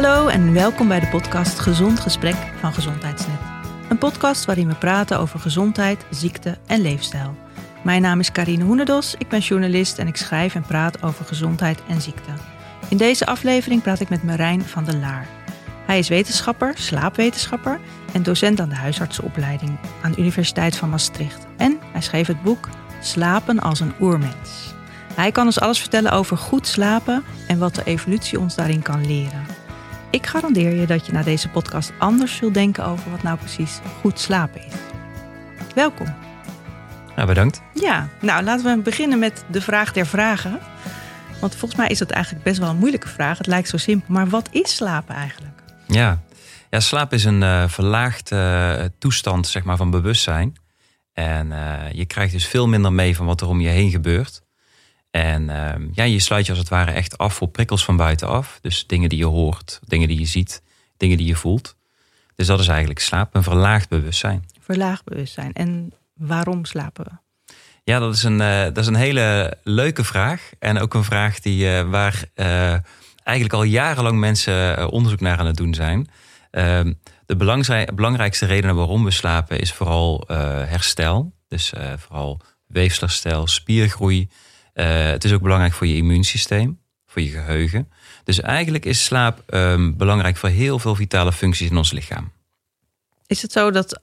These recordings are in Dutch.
Hallo en welkom bij de podcast Gezond Gesprek van Gezondheidsnet. Een podcast waarin we praten over gezondheid, ziekte en leefstijl. Mijn naam is Karine Hoenedos, ik ben journalist en ik schrijf en praat over gezondheid en ziekte. In deze aflevering praat ik met Marijn van der Laar. Hij is wetenschapper, slaapwetenschapper en docent aan de huisartsenopleiding aan de Universiteit van Maastricht. En hij schreef het boek Slapen als een oermens. Hij kan ons alles vertellen over goed slapen en wat de evolutie ons daarin kan leren. Ik garandeer je dat je na deze podcast anders zult denken over wat nou precies goed slapen is. Welkom. Nou, bedankt. Ja, nou laten we beginnen met de vraag der vragen. Want volgens mij is dat eigenlijk best wel een moeilijke vraag. Het lijkt zo simpel, maar wat is slapen eigenlijk? Ja, ja slaap is een uh, verlaagde toestand zeg maar, van bewustzijn. En uh, je krijgt dus veel minder mee van wat er om je heen gebeurt. En uh, ja, je sluit je als het ware echt af voor prikkels van buitenaf. Dus dingen die je hoort, dingen die je ziet, dingen die je voelt. Dus dat is eigenlijk slaap, een verlaagd bewustzijn. Verlaagd bewustzijn. En waarom slapen we? Ja, dat is een, uh, dat is een hele leuke vraag. En ook een vraag die, uh, waar uh, eigenlijk al jarenlang mensen onderzoek naar aan het doen zijn. Ehm, de belangrijkste reden waarom we slapen is vooral herstel. Dus vooral weefselherstel, spiergroei. Het is ook belangrijk voor je immuunsysteem, voor je geheugen. Dus eigenlijk is slaap um, belangrijk voor heel veel vitale functies in ons lichaam. Is het zo dat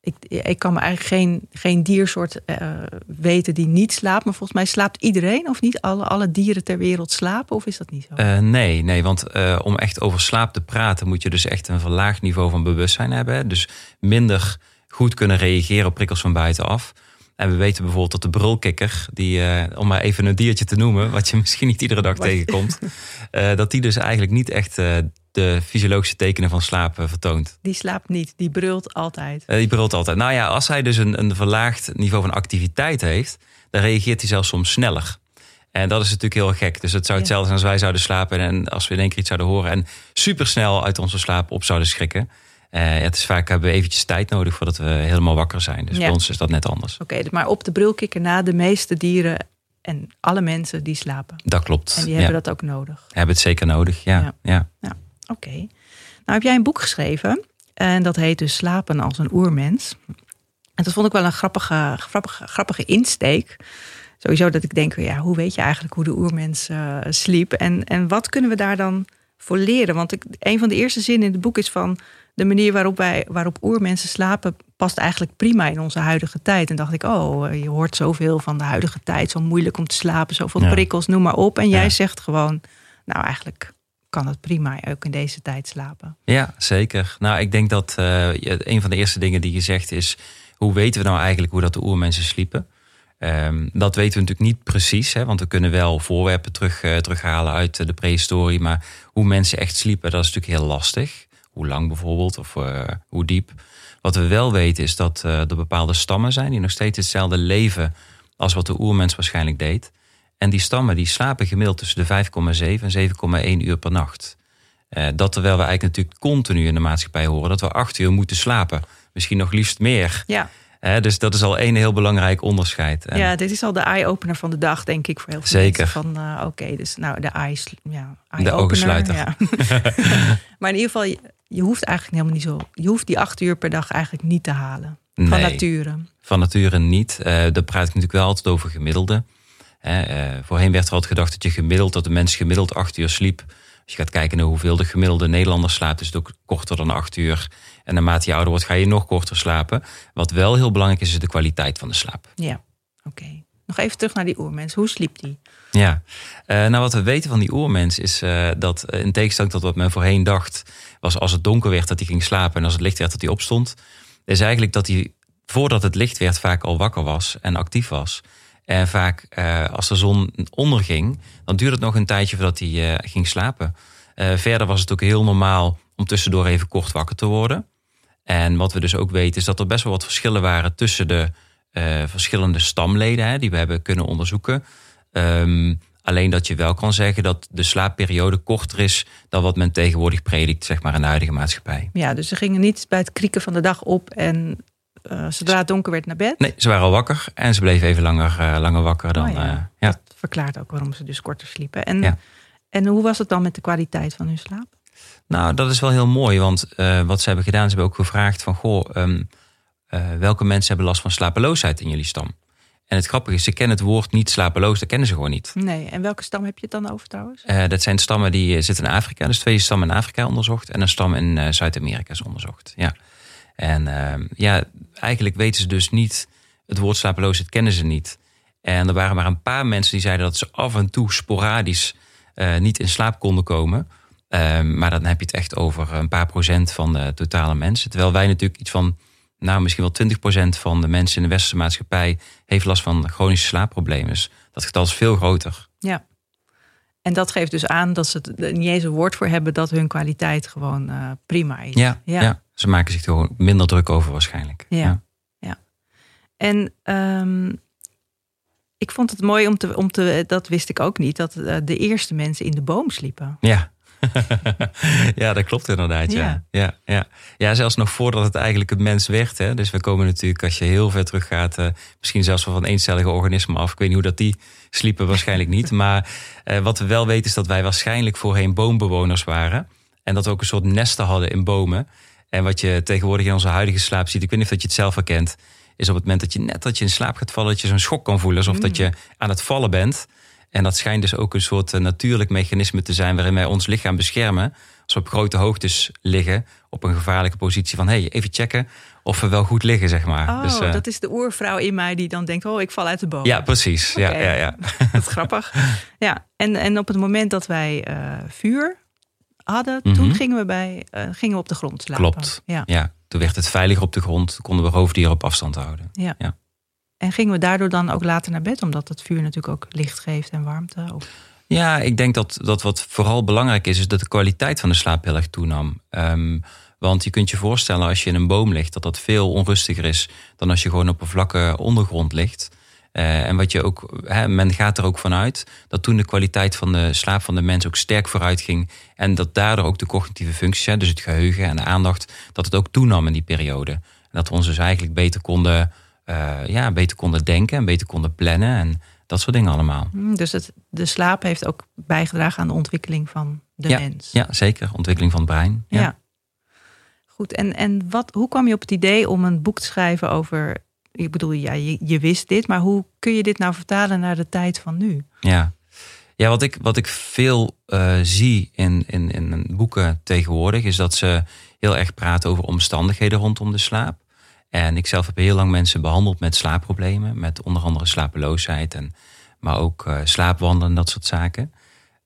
ik, ik kan me eigenlijk geen, geen diersoort uh, weten die niet slaapt. Maar volgens mij slaapt iedereen of niet alle, alle dieren ter wereld slapen? Of is dat niet zo? Uh, nee, nee, want om echt over slaap te praten moet je dus echt een verlaagd niveau van bewustzijn hebben. Dus minder goed kunnen reageren op prikkels van buitenaf. En we weten bijvoorbeeld dat de brulkikker, die, om maar even een diertje te noemen, wat je misschien niet iedere dag tegenkomt, dat die dus eigenlijk niet echt de fysiologische tekenen van slaap vertoont. Die slaapt niet, die brult altijd. Die brult altijd. Nou ja, als hij dus een, een verlaagd niveau van activiteit heeft, dan reageert hij zelfs soms sneller. En dat is natuurlijk heel gek. Dus het zou hetzelfde zijn als wij zouden slapen en als we in één keer iets zouden horen en supersnel uit onze slaap op zouden schrikken. Uh, het is vaak hebben we eventjes tijd nodig voordat we helemaal wakker zijn. Dus ja. bij ons is dat net anders. Oké, okay, maar op de brulkikker na de meeste dieren en alle mensen die slapen. Dat klopt. En die hebben ja. dat ook nodig. Hebben het zeker nodig, ja. ja. ja. Oké. Okay. Nou heb jij een boek geschreven en dat heet dus Slapen als een oermens. En dat vond ik wel een grappige, grappige, grappige insteek. Sowieso dat ik denk, ja, hoe weet je eigenlijk hoe de oermens uh, sliep? En, en wat kunnen we daar dan voor leren? Want ik, een van de eerste zinnen in het boek is van... de manier waarop, wij, waarop oermensen slapen past eigenlijk prima in onze huidige tijd. En dacht ik, oh, je hoort zoveel van de huidige tijd. Zo moeilijk om te slapen, zoveel ja. prikkels, noem maar op. En jij ja. zegt gewoon, nou eigenlijk kan het prima ook in deze tijd slapen. Ja, zeker. Nou, ik denk dat uh, een van de eerste dingen die je zegt is... hoe weten we nou eigenlijk hoe dat de oermensen sliepen? Um, dat weten we natuurlijk niet precies, hè, want we kunnen wel voorwerpen terug, uh, terughalen uit de prehistorie. Maar hoe mensen echt sliepen, dat is natuurlijk heel lastig. Hoe lang bijvoorbeeld, of uh, hoe diep. Wat we wel weten is dat er bepaalde stammen zijn die nog steeds hetzelfde leven als wat de oermens waarschijnlijk deed. En die stammen die slapen gemiddeld tussen de 5,7 en 7,1 uur per nacht. Uh, dat terwijl we eigenlijk natuurlijk continu in de maatschappij horen dat we acht uur moeten slapen. Misschien nog liefst meer. Ja. Dus dat is al één heel belangrijk onderscheid. En ja, dit is al de eye-opener van de dag, denk ik, voor heel veel Zeker. mensen. Van, uh, Oké, okay, dus nou, de eye, ja, eye de. Ja. maar in ieder geval, je, hoeft eigenlijk helemaal niet zo... Je hoeft die acht uur per dag eigenlijk niet te halen. Van nee, nature. Van nature niet. daar praat ik natuurlijk wel altijd over gemiddelde. Uh, voorheen werd er altijd gedacht dat je gemiddeld, dat de mens gemiddeld acht uur sliep. Als je gaat kijken naar hoeveel de gemiddelde Nederlander slaapt, is het ook korter dan acht uur. En naarmate je ouder wordt, ga je nog korter slapen. Wat wel heel belangrijk is, is de kwaliteit van de slaap. Ja, oké. Okay. Nog even terug naar die oermens. Hoe sliep die? Ja, uh, nou wat we weten van die oermens is uh, dat in tegenstelling tot wat men voorheen dacht, was als het donker werd dat hij ging slapen en als het licht werd dat hij opstond, is eigenlijk dat hij voordat het licht werd vaak al wakker was en actief was. En vaak uh, als de zon onderging, dan duurde het nog een tijdje voordat hij uh, ging slapen. Verder was het ook heel normaal om tussendoor even kort wakker te worden. En wat we dus ook weten is dat er best wel wat verschillen waren tussen de verschillende stamleden hè, die we hebben kunnen onderzoeken. Um, alleen dat je wel kan zeggen dat de slaapperiode korter is dan wat men tegenwoordig predikt, zeg maar, in de huidige maatschappij. Ja, dus ze gingen niet bij het krieken van de dag op en uh, zodra het donker werd naar bed? Nee, ze waren al wakker en ze bleven even langer, uh, langer wakker dan. Oh ja. Ja. Dat verklaart ook waarom ze dus korter sliepen. En, ja. En hoe was het dan met de kwaliteit van hun slaap? Nou, dat is wel heel mooi, want wat ze hebben gedaan, ze hebben ook gevraagd van, goh, um, uh, welke mensen hebben last van slapeloosheid in jullie stam? En het grappige is, ze kennen het woord niet slapeloos, dat kennen ze gewoon niet. Nee, en welke stam heb je het dan over trouwens? Uh, dat zijn stammen die zitten in Afrika, dus twee stammen in Afrika onderzocht en een stam in Zuid-Amerika is onderzocht. Ja. En ehm, ja, eigenlijk weten ze dus niet, het woord slapeloosheid kennen ze niet. En er waren maar een paar mensen die zeiden dat ze af en toe sporadisch niet in slaap konden komen. Ehm, maar dan heb je het echt over een paar procent van de totale mensen. Terwijl wij natuurlijk iets van, nou misschien wel 20 procent van de mensen in de westerse maatschappij heeft last van chronische slaapproblemen. Dus dat getal is veel groter. Ja. En dat geeft dus aan dat ze er niet eens een woord voor hebben dat hun kwaliteit gewoon uh, prima is. Ja, ja, ze maken zich er minder druk over waarschijnlijk. Ja, ja. En um, ik vond het mooi om te, om te, dat wist ik ook niet, dat uh, de eerste mensen in de boom sliepen. Ja. ja, dat klopt inderdaad. Ja. Ja. Ja, ja. zelfs nog voordat het eigenlijk een mens werd. Hè. Dus we komen natuurlijk, als je heel ver terug gaat, uh, misschien zelfs wel van eencellige organismen af. Ik weet niet hoe dat die sliepen, waarschijnlijk niet. Maar uh, wat we wel weten is dat wij waarschijnlijk voorheen boombewoners waren. En dat we ook een soort nesten hadden in bomen. En wat je tegenwoordig in onze huidige slaap ziet, ik weet niet of dat je het zelf herkent, is op het moment dat je net dat je in slaap gaat vallen, dat je zo'n schok kan voelen. Alsof dat mm. je aan het vallen bent. En dat schijnt dus ook een soort eh, natuurlijk mechanisme te zijn waarin wij ons lichaam beschermen. Als we op grote hoogtes liggen, op een gevaarlijke positie van hey, even checken of we wel goed liggen, zeg maar. Oh, dus, uh, dat is de oervrouw in mij die dan denkt, oh, ik val uit de boom. Ja, precies. Ja, ja, ja. dat is grappig. Ja, en, en op het moment dat wij uh, vuur hadden, mm -hmm. toen gingen we, bij, uh, gingen we op de grond slapen. Klopt. Ja. ja, toen werd het veiliger op de grond, konden we roofdieren op afstand houden. Ja. ja. En gingen we daardoor dan ook later naar bed, omdat het vuur natuurlijk ook licht geeft en warmte? Of? Ja, ik denk dat, dat wat vooral belangrijk is, is dat de kwaliteit van de slaap heel erg toenam. Um, want je kunt je voorstellen als je in een boom ligt, dat dat veel onrustiger is dan als je gewoon op een vlakke ondergrond ligt. Uh, en wat je ook, hè, men gaat er ook vanuit dat toen de kwaliteit van de slaap van de mens ook sterk vooruit ging. En dat daardoor ook de cognitieve functies, hè, dus het geheugen en de aandacht, dat het ook toenam in die periode. En dat we ons dus eigenlijk beter konden uh, ja, beter konden denken en beter konden plannen en dat soort dingen allemaal. Hmm, dus het, de slaap heeft ook bijgedragen aan de ontwikkeling van de ja, mens. Ja, zeker. Ontwikkeling van het brein. Ja. ja. Goed, en, en wat, hoe kwam je op het idee om een boek te schrijven over. Ik bedoel, ja, je, wist dit, maar hoe kun je dit nou vertalen naar de tijd van nu? Ja, ja wat, ik, wat ik veel uh, zie in, in, in boeken tegenwoordig, is dat ze heel erg praten over omstandigheden rondom de slaap. En ik zelf heb heel lang mensen behandeld met slaapproblemen, met onder andere slapeloosheid, en, maar ook uh, slaapwandelen en dat soort zaken.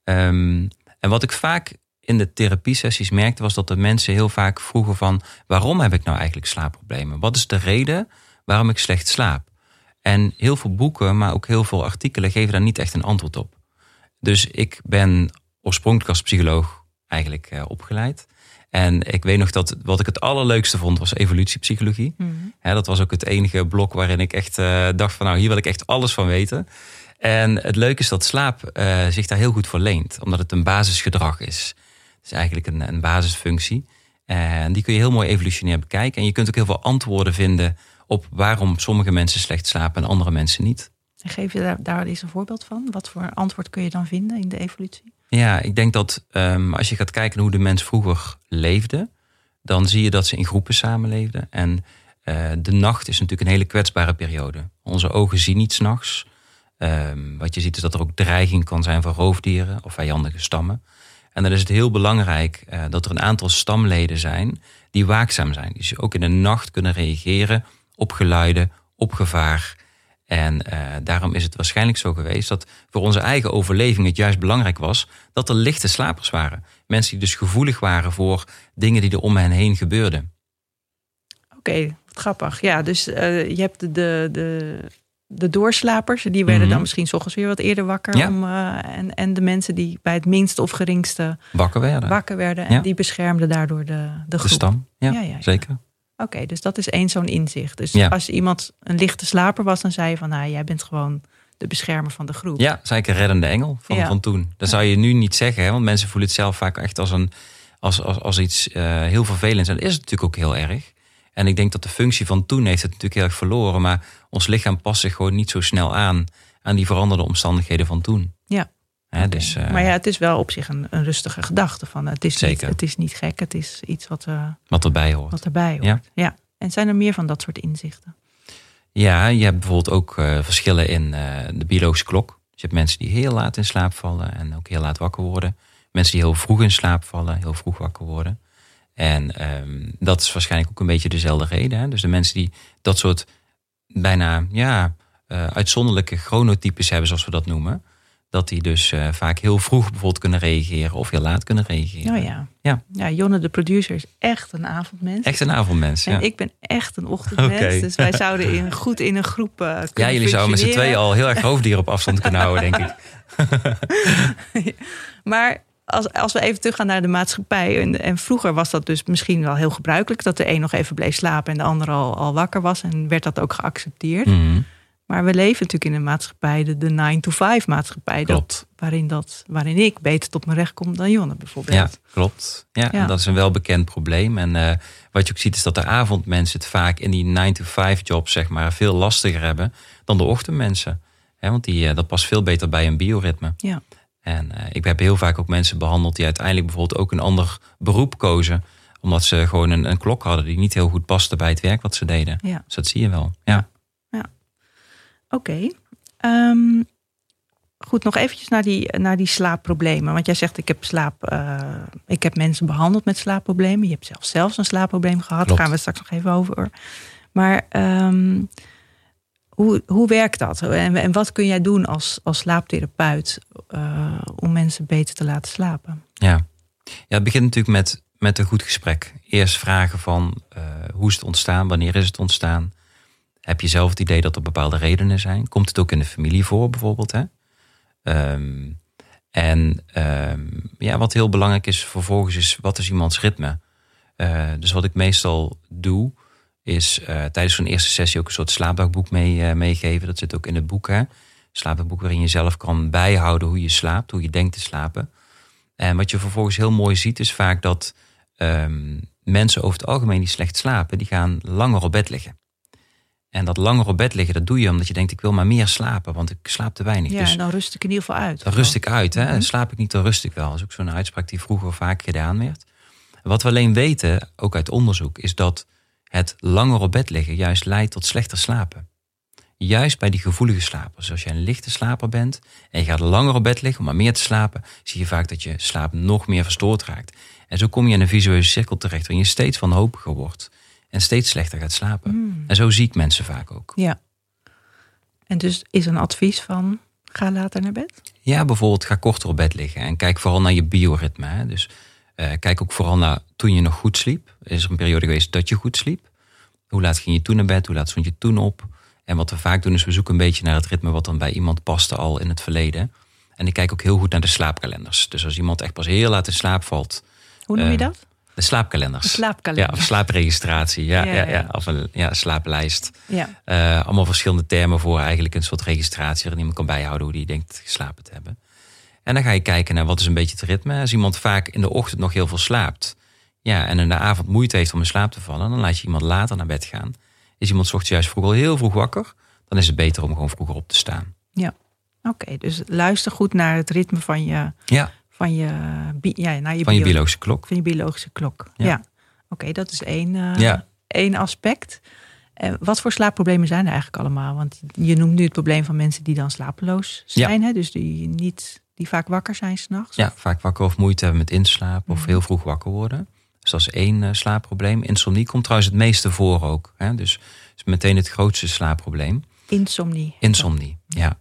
Um, en wat ik vaak in de therapiesessies merkte, was dat de mensen heel vaak vroegen van waarom heb ik nou eigenlijk slaapproblemen? Wat is de reden waarom ik slecht slaap? En heel veel boeken, maar ook heel veel artikelen geven daar niet echt een antwoord op. Dus ik ben oorspronkelijk als psycholoog eigenlijk uh, opgeleid. En ik weet nog dat wat ik het allerleukste vond was evolutiepsychologie. Mm dat was ook het enige blok waarin ik echt uh, dacht van nou hier wil ik echt alles van weten. En het leuke is dat slaap uh, zich daar heel goed voor leent. Omdat het een basisgedrag is. Het is eigenlijk een, een basisfunctie. En die kun je heel mooi evolutionair bekijken. En je kunt ook heel veel antwoorden vinden op waarom sommige mensen slecht slapen en andere mensen niet. En geef je daar, daar eens een voorbeeld van? Wat voor antwoord kun je dan vinden in de evolutie? Ja, ik denk dat um, als je gaat kijken hoe de mens vroeger leefde, dan zie je dat ze in groepen samenleefden. En uh, de nacht is natuurlijk een hele kwetsbare periode. Onze ogen zien niet s'nachts. Um, wat je ziet is dat er ook dreiging kan zijn van roofdieren of vijandige stammen. En dan is het heel belangrijk uh, dat er een aantal stamleden zijn die waakzaam zijn. Die ook in de nacht kunnen reageren op geluiden, op gevaar. En uh, daarom is het waarschijnlijk zo geweest dat voor onze eigen overleving het juist belangrijk was dat er lichte slapers waren. Mensen die dus gevoelig waren voor dingen die er om hen heen gebeurden. Oké, okay, wat grappig. Ja, dus uh, je hebt de, de, de doorslapers, die werden mm -hmm. dan misschien s ochtends weer wat eerder wakker. Ja. Om, uh, en, en de mensen die bij het minste of geringste wakker werden. Wakker werden en ja. die beschermden daardoor de, de groep. De stam, ja, ja, ja zeker. Oké, okay, dus dat is één zo'n inzicht. Dus ja. als iemand een lichte slaper was, dan zei je van, nou, jij bent gewoon de beschermer van de groep. Ja, zei ik een reddende engel van, ja. van toen. Dat zou je nu niet zeggen, hè? want mensen voelen het zelf vaak echt als, een, als, als, als iets uh, heel vervelends. En dat is het natuurlijk ook heel erg. En ik denk dat de functie van toen heeft het natuurlijk heel erg verloren. Maar ons lichaam past zich gewoon niet zo snel aan aan die veranderde omstandigheden van toen. Ja, Hè, dus, uh, maar ja, het is wel op zich een, een rustige gedachte. Van, het, is Zeker. Niet, het is niet gek, het is iets wat, uh, wat erbij hoort. Wat erbij hoort. Ja. ja. En zijn er meer van dat soort inzichten? Ja, je hebt bijvoorbeeld ook uh, verschillen in de biologische klok. Dus je hebt mensen die heel laat in slaap vallen en ook heel laat wakker worden. Mensen die heel vroeg in slaap vallen, heel vroeg wakker worden. En um, dat is waarschijnlijk ook een beetje dezelfde reden. Hè? Dus de mensen die dat soort bijna ja, uitzonderlijke chronotypes hebben, zoals we dat noemen. Dat die dus uh, vaak heel vroeg bijvoorbeeld kunnen reageren of heel laat kunnen reageren. Oh ja. Ja. ja, Jonne, de producer, is echt een avondmens. Echt een avondmens, ja. En ik ben echt een ochtendmens. Dus wij zouden in, goed in een groep uh, Ja, jullie zouden met z'n tweeën al heel erg hoofddier op afstand kunnen houden, denk ik. maar als, als we even teruggaan naar de maatschappij. En, en, vroeger was dat dus misschien wel heel gebruikelijk. Dat de een nog even bleef slapen en de ander al, al wakker was. En werd dat ook geaccepteerd. Mhm. Maar we leven natuurlijk in een maatschappij, de, de 9-to-5 maatschappij. Dat, waarin, dat, waarin ik beter tot mijn recht kom dan Jonne bijvoorbeeld. Ja, klopt. Ja, dat is een welbekend probleem. En eh, wat je ook ziet is dat de avondmensen het vaak in die 9-to-5 job zeg maar, veel lastiger hebben dan de ochtendmensen. Hè, want die, eh, dat past veel beter bij een bioritme. Ja. En eh, ik heb heel vaak ook mensen behandeld die uiteindelijk bijvoorbeeld ook een ander beroep kozen. Omdat ze gewoon een, een klok hadden die niet heel goed paste bij het werk wat ze deden. Ja. Dus dat zie je wel. Ja. Oké. Ehm, goed, nog eventjes naar die, naar die slaapproblemen. Want jij zegt, ik heb, slaap, eh, ik heb mensen behandeld met slaapproblemen. Je hebt zelf zelfs een slaapprobleem gehad. Daar gaan we straks nog even over. Maar ehm, hoe, hoe werkt dat? En, en wat kun jij doen als, als slaaptherapeut eh, om mensen beter te laten slapen? Ja. ja, het begint natuurlijk met, met een goed gesprek. Eerst vragen van eh, hoe is het ontstaan, wanneer is het ontstaan? Heb je zelf het idee dat er bepaalde redenen zijn? Komt het ook in de familie voor bijvoorbeeld? Hè? Ehm, en ehm, ja, wat heel belangrijk is vervolgens is, wat is iemands ritme? Eh, dus wat ik meestal doe, is eh, tijdens zo'n eerste sessie ook een soort slaapdagboek mee, eh, meegeven. Dat zit ook in het boek. Hè? Slaapdagboek waarin je zelf kan bijhouden hoe je slaapt, hoe je denkt te slapen. En wat je vervolgens heel mooi ziet, is vaak dat ehm, mensen over het algemeen die slecht slapen, die gaan langer op bed liggen. En dat langer op bed liggen, dat doe je omdat je denkt, ik wil maar meer slapen, want ik slaap te weinig. Ja, dus en dan rust ik in ieder geval uit. dan rust ik uit. Hè? Mhm. Slaap ik niet, dan rust ik wel. Dat is ook zo'n uitspraak die vroeger vaak gedaan werd. Wat we alleen weten, ook uit onderzoek, is dat het langer op bed liggen juist leidt tot slechter slapen. Juist bij die gevoelige slapers. Als je een lichte slaper bent en je gaat langer op bed liggen om maar meer te slapen, zie je vaak dat je slaap nog meer verstoord raakt. En zo kom je in een visueuze cirkel terecht waarin je steeds wanhopiger wordt en steeds slechter gaat slapen. Mm. En zo zie ik mensen vaak ook. Ja. En dus is een advies van, ga later naar bed? Ja, bijvoorbeeld ga korter op bed liggen en kijk vooral naar je bioritme. Hè. Dus eh, kijk ook vooral naar toen je nog goed sliep. Is er een periode geweest dat je goed sliep? Hoe laat ging je toen naar bed? Hoe laat stond je toen op? En wat we vaak doen is we zoeken een beetje naar het ritme wat dan bij iemand paste al in het verleden. En ik kijk ook heel goed naar de slaapkalenders. Dus als iemand echt pas heel laat in slaap valt. Hoe noem je Eh, dat? De slaapkalenders. Slaapkalender. Ja, of slaapregistratie. Ja, Ja, ja, ja. ja, Of een ja, slaaplijst. Ja. Eh, allemaal verschillende termen voor eigenlijk een soort registratie waarin iemand kan bijhouden hoe die denkt geslapen te hebben. En dan ga je kijken naar wat is een beetje het ritme. Als iemand vaak in de ochtend nog heel veel slaapt, ja, en in de avond moeite heeft om in slaap te vallen, dan laat je iemand later naar bed gaan. Is iemand 's ochtends juist vroeg al heel vroeg wakker, dan is het beter om gewoon vroeger op te staan. Oké, dus luister goed naar het ritme van je, Ja, van je, ja, naar je, van je bio- biologische klok. van je biologische klok. Ja. Ja. Oké, dat is één, eh, Ja. één aspect. Eh, wat voor slaapproblemen zijn er eigenlijk allemaal? Want je noemt nu het probleem van mensen die dan slapeloos zijn. Hè? Dus die, niet, die vaak wakker zijn s'nachts. Ja, vaak wakker of moeite hebben met inslapen of Mhm. heel vroeg wakker worden. Dus dat is één eh, slaapprobleem. Insomnie komt trouwens het meeste voor ook. Hè? Dus is meteen het grootste slaapprobleem. Insomnie. Insomnie, ja.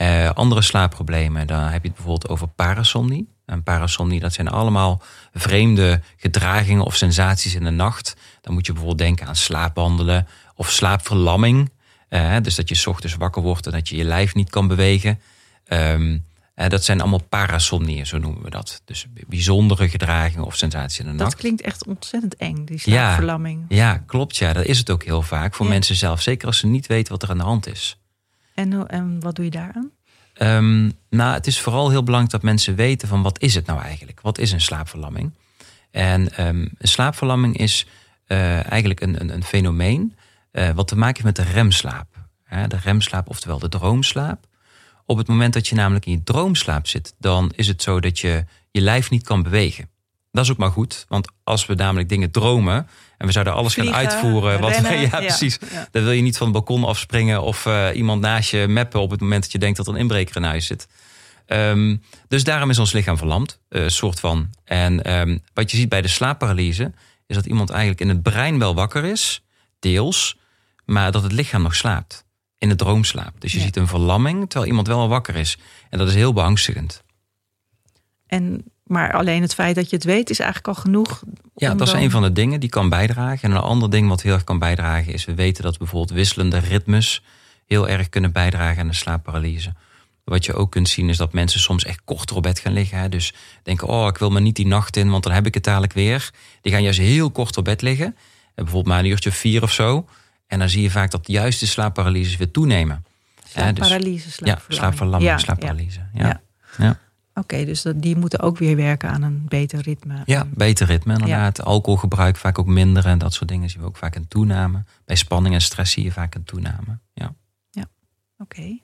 Eh, andere slaapproblemen, dan heb je het bijvoorbeeld over parasomnie. En parasomnie, dat zijn allemaal vreemde gedragingen of sensaties in de nacht. Dan moet je bijvoorbeeld denken aan slaapwandelen of slaapverlamming. Eh, dus dat je 's ochtends wakker wordt en dat je je lijf niet kan bewegen. Ehm, eh, dat zijn allemaal parasomnieën, zo noemen we dat. Dus bijzondere gedragingen of sensaties in de Dat nacht. klinkt echt ontzettend eng, die Ja. slaapverlamming. Ja, klopt. Ja, dat is het ook heel vaak voor Ja. mensen zelf. Zeker als ze niet weten wat er aan de hand is. En, wat doe je daaraan? Ehm, nou, het is vooral heel belangrijk dat mensen weten van wat is het nou eigenlijk? Wat is een slaapverlamming? En ehm, een slaapverlamming is eh, eigenlijk een, een, een fenomeen eh, wat te maken heeft met de remslaap. De remslaap, oftewel de droomslaap. Op het moment dat je namelijk in je droomslaap zit, dan is het zo dat je je lijf niet kan bewegen. Dat is ook maar goed, want als we namelijk dingen dromen en we zouden alles Vliegen, gaan uitvoeren. Wat, rennen, ja, ja, precies. ja. Dan wil je niet van het balkon afspringen of eh, iemand naast je meppen op het moment dat je denkt dat er een inbreker in huis zit. Ehm, dus daarom is ons lichaam verlamd, eh, soort van. En ehm, wat je ziet bij de slaapparalyse is dat iemand eigenlijk in het brein wel wakker is, deels, maar dat het lichaam nog slaapt. In de droomslaap. Dus je Ja. ziet een verlamming terwijl iemand wel al wakker is. En dat is heel beangstigend. En, maar alleen het feit dat je het weet is eigenlijk al genoeg. Ja, dat is dan- een van de dingen die kan bijdragen. En een ander ding wat heel erg kan bijdragen is... we weten dat bijvoorbeeld wisselende ritmes... heel erg kunnen bijdragen aan de slaapparalyse. Wat je ook kunt zien is dat mensen soms echt korter op bed gaan liggen. Hè. Dus denken, oh, ik wil maar niet die nacht in... want dan heb ik het dadelijk weer. Die gaan juist heel kort op bed liggen. En bijvoorbeeld maar een uurtje vier of zo. En dan zie je vaak dat juist de slaapparalyses weer toenemen. Dus- Slaapparalyse, ja, slaapverlamming. Ja. Ja. Ja. Oké, dus dat, die moeten ook weer werken aan een beter ritme. Ja, beter ritme inderdaad. Alcoholgebruik vaak ook minder en dat soort dingen zien we ook vaak een toename. Bij spanning en stress zie je vaak een toename. Ja. Oké.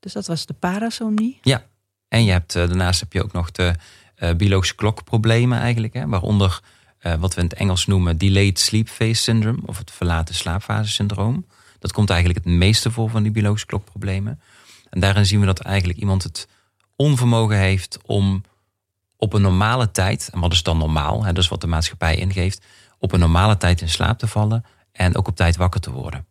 Dus dat was de parasomnie. ja. En je hebt, eh, daarnaast heb je ook nog de eh, biologische klokproblemen eigenlijk. Hè, waaronder eh, wat we in het Engels noemen delayed sleep phase syndrome. Of het verlaten slaapfase syndroom. Dat komt eigenlijk het meeste voor van die biologische klokproblemen. En daarin zien we dat eigenlijk iemand het onvermogen heeft om op een normale tijd, en wat is dan normaal, hè, dat is wat de maatschappij ingeeft, op een normale tijd in slaap te vallen en ook op tijd wakker te worden.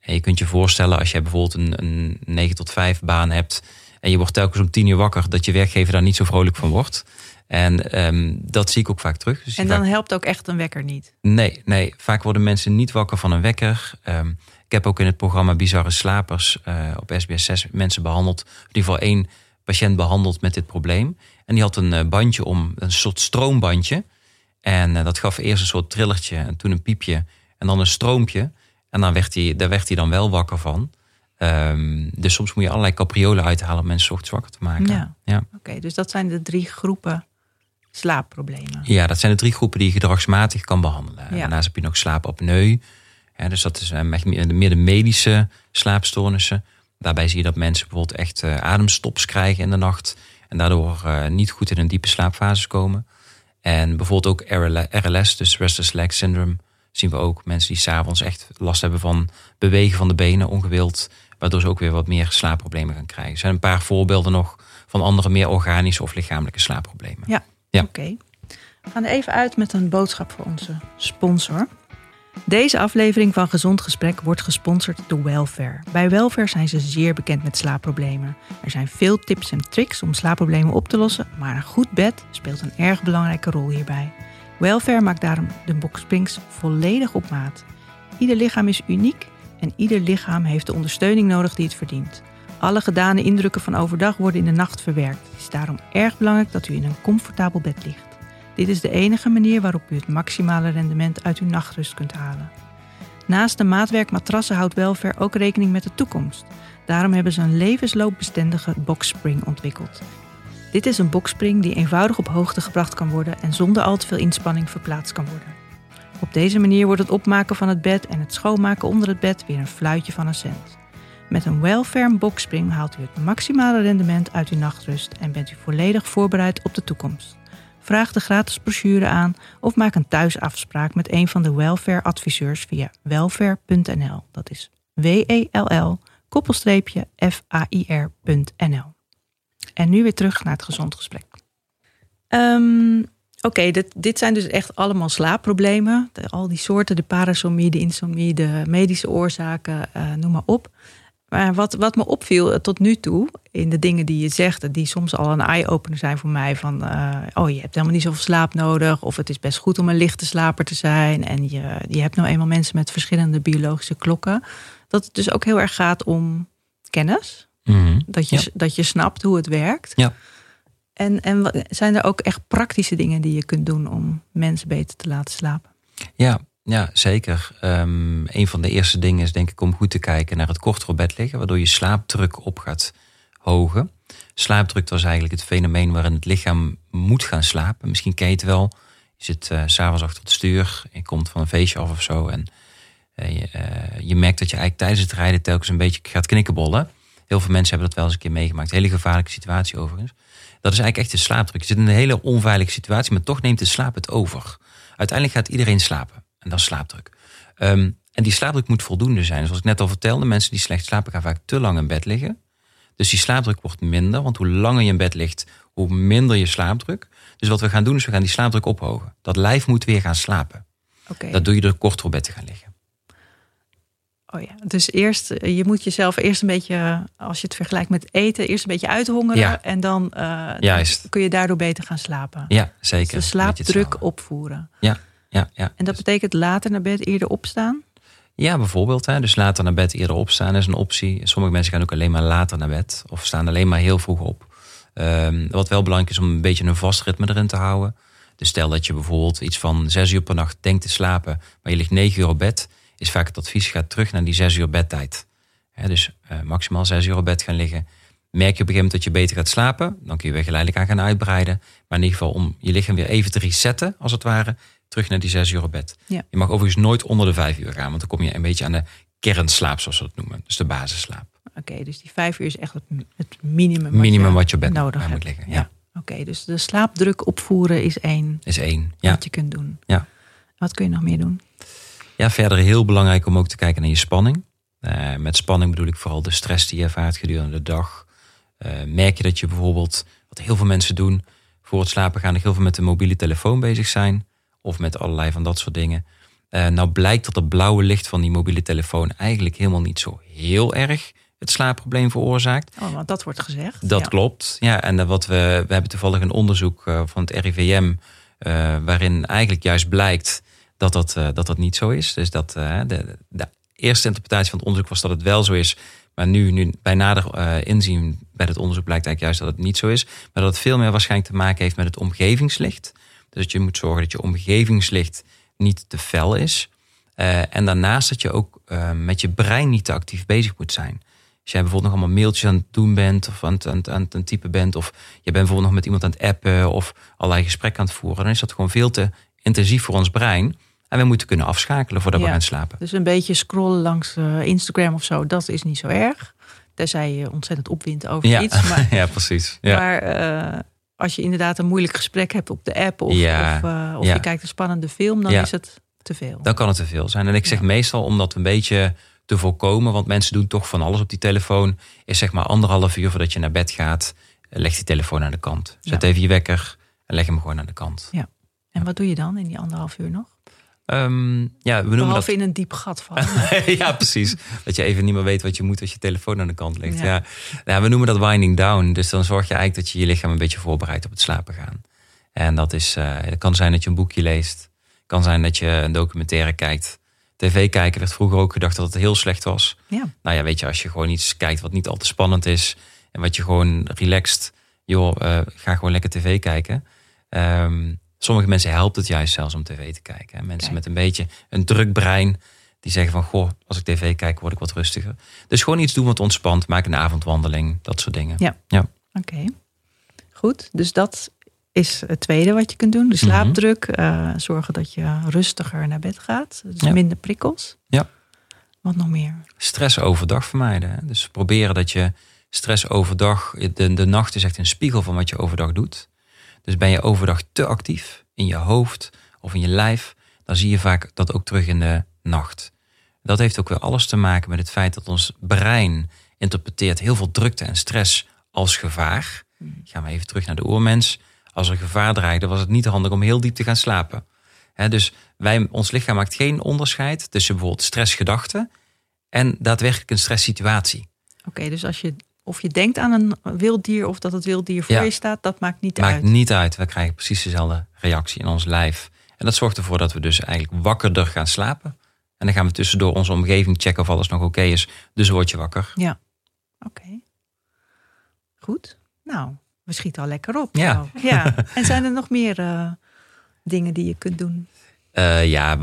En je kunt je voorstellen als je bijvoorbeeld een, een 9 tot 5 baan hebt en je wordt telkens om 10 uur wakker, dat je werkgever daar niet zo vrolijk van wordt. En ehm, dat zie ik ook vaak terug. Dus En dan vaak- helpt ook echt een wekker niet. Nee, nee, vaak worden mensen niet wakker van een wekker. Ehm, ik heb ook in het programma Bizarre Slapers eh, op SBS 6 mensen behandeld. In ieder geval één patiënt behandeld met dit probleem. En die had een eh, bandje om, een soort stroombandje. En eh, dat gaf eerst een soort trillertje en toen een piepje en dan een stroompje. En dan werd hij, daar werd hij dan wel wakker van. Ehm, dus soms moet je allerlei capriolen uithalen om mensen ochtends wakker te maken. Ja. Ja. Oké, dus dat zijn de drie groepen slaapproblemen. Ja, dat zijn de drie groepen die je gedragsmatig kan behandelen. Ja. Daarnaast heb je nog slaapapneu. Ja, dus dat is eh, meer de medische slaapstoornissen. Daarbij zie je dat mensen bijvoorbeeld echt eh, ademstops krijgen in de nacht. En daardoor eh, niet goed in een diepe slaapfase komen. En bijvoorbeeld ook RL- RLS, dus Restless Leg Syndrome, zien we ook. Mensen die s'avonds echt last hebben van bewegen van de benen, ongewild. Waardoor ze ook weer wat meer slaapproblemen gaan krijgen. Er zijn een paar voorbeelden nog van andere meer organische of lichamelijke slaapproblemen. Ja. Ja. Oké. We gaan er even uit met een boodschap voor onze sponsor. Deze aflevering van Gezond Gesprek wordt gesponsord door Welfare. Bij Welfare zijn ze zeer bekend met slaapproblemen. Er zijn veel tips en tricks om slaapproblemen op te lossen, maar een goed bed speelt een erg belangrijke rol hierbij. Welfare maakt daarom de boxsprings volledig op maat. Ieder lichaam is uniek en ieder lichaam heeft de ondersteuning nodig die het verdient. Alle gedane indrukken van overdag worden in de nacht verwerkt. Het is daarom erg belangrijk dat u in een comfortabel bed ligt. Dit is de enige manier waarop u het maximale rendement uit uw nachtrust kunt halen. Naast de maatwerk matrassen houdt Welfare ook rekening met de toekomst. Daarom hebben ze een levensloopbestendige boxspring ontwikkeld. Dit is een boxspring die eenvoudig op hoogte gebracht kan worden en zonder al te veel inspanning verplaatst kan worden. Op deze manier wordt het opmaken van het bed en het schoonmaken onder het bed weer een fluitje van een cent. Met een Welfare boxspring haalt u het maximale rendement uit uw nachtrust en bent u volledig voorbereid op de toekomst. Vraag de gratis brochure aan of maak een thuisafspraak met een van de welfare-adviseurs via welfare.nl. Dat is W-E-L-L, koppelstreepje F-A-I-R.nl. En nu weer terug naar het gezond gesprek. Ehm, Oké, dit, dit zijn dus echt allemaal slaapproblemen. Al die soorten, de parasomie, de insomnie, de medische oorzaken, eh, noem maar op. Maar wat, wat me opviel eh, tot nu toe, in de dingen die je zegt, die soms al een eye-opener zijn voor mij: van eh, oh, je hebt helemaal niet zoveel slaap nodig, of het is best goed om een lichte slaper te zijn. En je, je hebt nou eenmaal mensen met verschillende biologische klokken. Dat het dus ook heel erg gaat om kennis. Mhm. Dat je, Ja. dat je snapt hoe het werkt. Ja. En, en zijn er ook echt praktische dingen die je kunt doen om mensen beter te laten slapen? Ja, ja zeker. Ehm, een van de eerste dingen is denk ik om goed te kijken naar het korter op bed liggen, waardoor je slaapdruk op gaat hogen. Slaapdruk dat is eigenlijk het fenomeen waarin het lichaam moet gaan slapen. Misschien ken je het wel. Je zit eh, s s'avonds achter het stuur, je komt van een feestje af of zo en eh, je, eh, je merkt dat je eigenlijk tijdens het rijden telkens een beetje gaat knikkenbollen. Heel veel mensen hebben dat wel eens een keer meegemaakt. Hele gevaarlijke situatie overigens. Dat is eigenlijk echt de slaapdruk. Je zit in een hele onveilige situatie, maar toch neemt de slaap het over. Uiteindelijk gaat iedereen slapen. En dat is slaapdruk. Ehm, en die slaapdruk moet voldoende zijn. Zoals ik net al vertelde, mensen die slecht slapen gaan vaak te lang in bed liggen. Dus die slaapdruk wordt minder. Want hoe langer je in bed ligt, hoe minder je slaapdruk. Dus wat we gaan doen, is we gaan die slaapdruk ophogen. Dat lijf moet weer gaan slapen. Dat doe je door korter op bed te gaan liggen. Oh ja, dus eerst, je moet jezelf eerst een beetje, als je het vergelijkt met eten, eerst een beetje uithongeren. Ja. En dan, eh, dan kun je daardoor beter gaan slapen. Ja, zeker. Dus de slaapdruk opvoeren. Ja, ja, ja. En dat betekent later naar bed eerder opstaan? Ja, bijvoorbeeld. Hè. Dus later naar bed eerder opstaan is een optie. Sommige mensen gaan ook alleen maar later naar bed. Of staan alleen maar heel vroeg op. Ehm, wat wel belangrijk is om een beetje een vast ritme erin te houden. Dus stel dat je bijvoorbeeld iets van zes uur per nacht denkt te slapen. Maar je ligt negen uur op bed. Is vaak het advies, ga terug naar die zes uur bedtijd. Dus eh, maximaal zes uur op bed gaan liggen. Merk je op een gegeven moment dat je beter gaat slapen. Dan kun je weer geleidelijk aan gaan uitbreiden. Maar in ieder geval om je lichaam weer even te resetten, als het ware. Terug naar die zes uur op bed. Ja. Je mag overigens nooit onder de vijf uur gaan. Want dan kom je een beetje aan de kernslaap, zoals we dat noemen. Dus de basisslaap. Oké, dus die vijf uur is echt het, het minimum. Minimum je wat je op bed nodig moet hebt. liggen. Ja. Oké, dus de slaapdruk opvoeren is één Is één. Ja. wat je kunt doen. Ja. Wat kun je nog meer doen? ja, verder heel belangrijk om ook te kijken naar je spanning. Eh, met spanning bedoel ik vooral de stress die je ervaart gedurende de dag. Eh, merk je dat je bijvoorbeeld, wat heel veel mensen doen, voor het slapen gaan, nog heel veel met de mobiele telefoon bezig zijn. Of met allerlei van dat soort dingen. Eh, nou blijkt dat het blauwe licht van die mobiele telefoon eigenlijk helemaal niet zo heel erg het slaapprobleem veroorzaakt. Oh, want dat wordt gezegd. Dat Ja. klopt. Ja, en eh, wat we, we hebben toevallig een onderzoek eh, van het RIVM, waarin eigenlijk juist blijkt dat dat, dat dat niet zo is. Dus dat de, de eerste interpretatie van het onderzoek was dat het wel zo is. Maar nu, nu bij nader inzien bij het onderzoek blijkt eigenlijk juist dat het niet zo is. Maar dat het veel meer waarschijnlijk te maken heeft met het omgevingslicht. Dus dat je moet zorgen dat je omgevingslicht niet te fel is. Eh, en daarnaast dat je ook eh, met je brein niet te actief bezig moet zijn. Als jij bijvoorbeeld nog allemaal mailtjes aan het doen bent of aan het, aan het, aan het typen bent, of je bent bijvoorbeeld nog met iemand aan het appen of allerlei gesprekken aan het voeren, dan is dat gewoon veel te intensief voor ons brein. En we moeten kunnen afschakelen voordat we Ja. gaan slapen. Dus een beetje scrollen langs eh, Instagram of zo, dat is niet zo erg. Tenzij je ontzettend opwindt over Ja, iets. Maar, ja precies. Ja. maar als je inderdaad een moeilijk gesprek hebt op de app of, Ja, of, eh, of ja. je kijkt een spannende film, dan Ja. is het te veel. Dan kan het te veel zijn. En ik zeg Ja. meestal om dat een beetje te voorkomen, want mensen doen toch van alles op die telefoon, is zeg maar anderhalf uur voordat je naar bed gaat, eh, leg die telefoon aan de kant. Zet Ja. even je wekker en leg hem gewoon aan de kant. En wat doe je dan in die anderhalf uur nog? Ehm, ja, we noemen dat in een diep gat vallen. ja, precies. Dat je even niet meer weet wat je moet als je telefoon aan de kant ligt. Ja. Ja. Ja. we noemen dat winding down. Dus dan zorg je eigenlijk dat je je lichaam een beetje voorbereidt op het slapen gaan. En dat is, eh, het kan zijn dat je een boekje leest. Het kan zijn dat je een documentaire kijkt. TV kijken werd vroeger ook gedacht dat het heel slecht was. ja. Nou ja, weet je, als je gewoon iets kijkt wat niet al te spannend is. En wat je gewoon relaxed, joh, eh, ga gewoon lekker tv kijken. Ehm, sommige mensen helpt het juist zelfs om tv te kijken. hè. Mensen Kijk. met een beetje een druk brein. Die zeggen van, goh, als ik tv kijk word ik wat rustiger. Dus gewoon iets doen wat ontspant. Maak een avondwandeling, dat soort dingen. Ja. ja. Oké. Goed, dus dat is het tweede wat je kunt doen. De slaapdruk. eh, zorgen dat je rustiger naar bed gaat. Dus Ja. minder prikkels. Ja. Wat nog meer? Stress overdag vermijden. hè. Dus proberen dat je stress overdag... De, de nacht is echt een spiegel van wat je overdag doet. Dus ben je overdag te actief in je hoofd of in je lijf... dan zie je vaak dat ook terug in de nacht. Dat heeft ook weer alles te maken met het feit dat ons brein interpreteert heel veel drukte en stress als gevaar. Gaan we even terug naar de oermens. Als er gevaar dreigde, was het niet handig om heel diep te gaan slapen. Dus wij, ons lichaam maakt geen onderscheid tussen bijvoorbeeld stressgedachten en daadwerkelijk een stresssituatie. Oké, dus als je, of je denkt aan een wild dier of dat het wild dier voor Ja. je staat, dat maakt niet Maakt uit. niet uit. We krijgen precies dezelfde reactie in ons lijf. En dat zorgt ervoor dat we dus eigenlijk wakkerder gaan slapen. En dan gaan we tussendoor onze omgeving checken of alles nog oké is. Dus word je wakker. Ja. Oké. Goed. Nou, we schieten al lekker op. Ja. ja. En zijn er nog meer eh, dingen die je kunt doen? Eh, ja,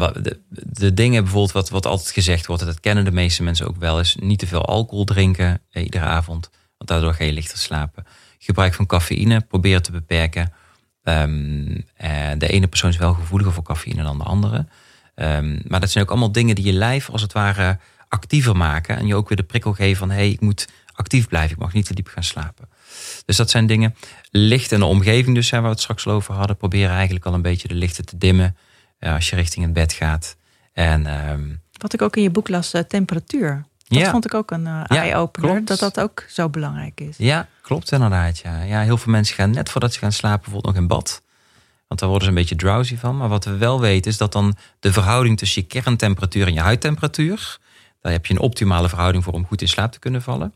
de, dingen bijvoorbeeld wat, wat altijd gezegd wordt, dat kennen de meeste mensen ook wel, is niet te veel alcohol drinken eh, iedere avond. Want daardoor ga je lichter slapen. Gebruik van cafeïne, probeer te beperken. Ehm, eh, de ene persoon is wel gevoeliger voor cafeïne dan de andere. Ehm, maar dat zijn ook allemaal dingen die je lijf als het ware actiever maken. En je ook weer de prikkel geven van hé, hey, ik moet actief blijven. Ik mag niet te diep gaan slapen. Dus dat zijn dingen. Licht in de omgeving, dus waar we het straks al over hadden. Probeer eigenlijk al een beetje de lichten te dimmen als je richting het bed gaat. En, ehm, Wat ik ook in je boek las, uh, temperatuur. Dat Ja. vond ik ook een uh, eye-opener, dat dat ook zo belangrijk is. Ja, klopt inderdaad. Ja. ja, heel veel mensen gaan net voordat ze gaan slapen bijvoorbeeld nog in bad. Want daar worden ze een beetje drowsy van. Maar wat we wel weten is dat dan de verhouding tussen je kerntemperatuur en je huidtemperatuur. Daar heb je een optimale verhouding voor om goed in slaap te kunnen vallen.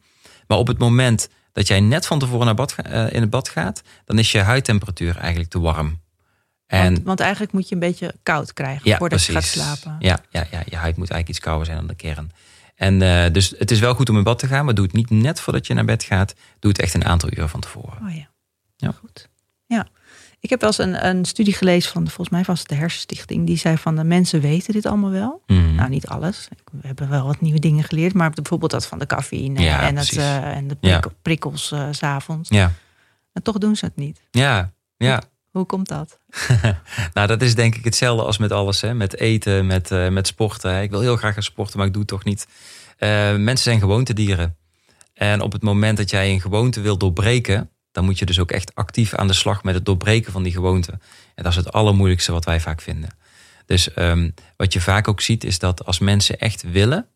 Maar op het moment dat jij net van tevoren naar bad, eh, in het bad gaat, dan is je huidtemperatuur eigenlijk te warm. En Want, want eigenlijk moet je een beetje koud krijgen ja, voordat precies. je gaat slapen. Ja, ja, ja, je huid moet eigenlijk iets kouder zijn dan de kern. En eh, dus het is wel goed om in bad te gaan, maar doe het niet net voordat je naar bed gaat. Doe het echt een aantal uren van tevoren. Oh ja. Ja. Goed. Ja. Ik heb wel eens een, een studie gelezen van, de, volgens mij was het de Hersenstichting, die zei van de mensen weten dit allemaal wel. Mhm. Nou, niet alles. We hebben wel wat nieuwe dingen geleerd, maar bijvoorbeeld dat van de cafeïne Ja, en, het, eh, en de Ja. prikkels eh, s s'avonds. Ja, En toch doen ze het niet. ja, ja. Hoe komt dat? Nou, dat is denk ik hetzelfde als met alles. Hè? Met eten, met, eh, met sporten. Ik wil heel graag gaan sporten, maar ik doe het toch niet. Eh, mensen zijn gewoontedieren. En op het moment dat jij een gewoonte wil doorbreken... dan moet je dus ook echt actief aan de slag met het doorbreken van die gewoonte. En dat is het allermoeilijkste wat wij vaak vinden. Dus ehm, wat je vaak ook ziet is dat als mensen echt willen...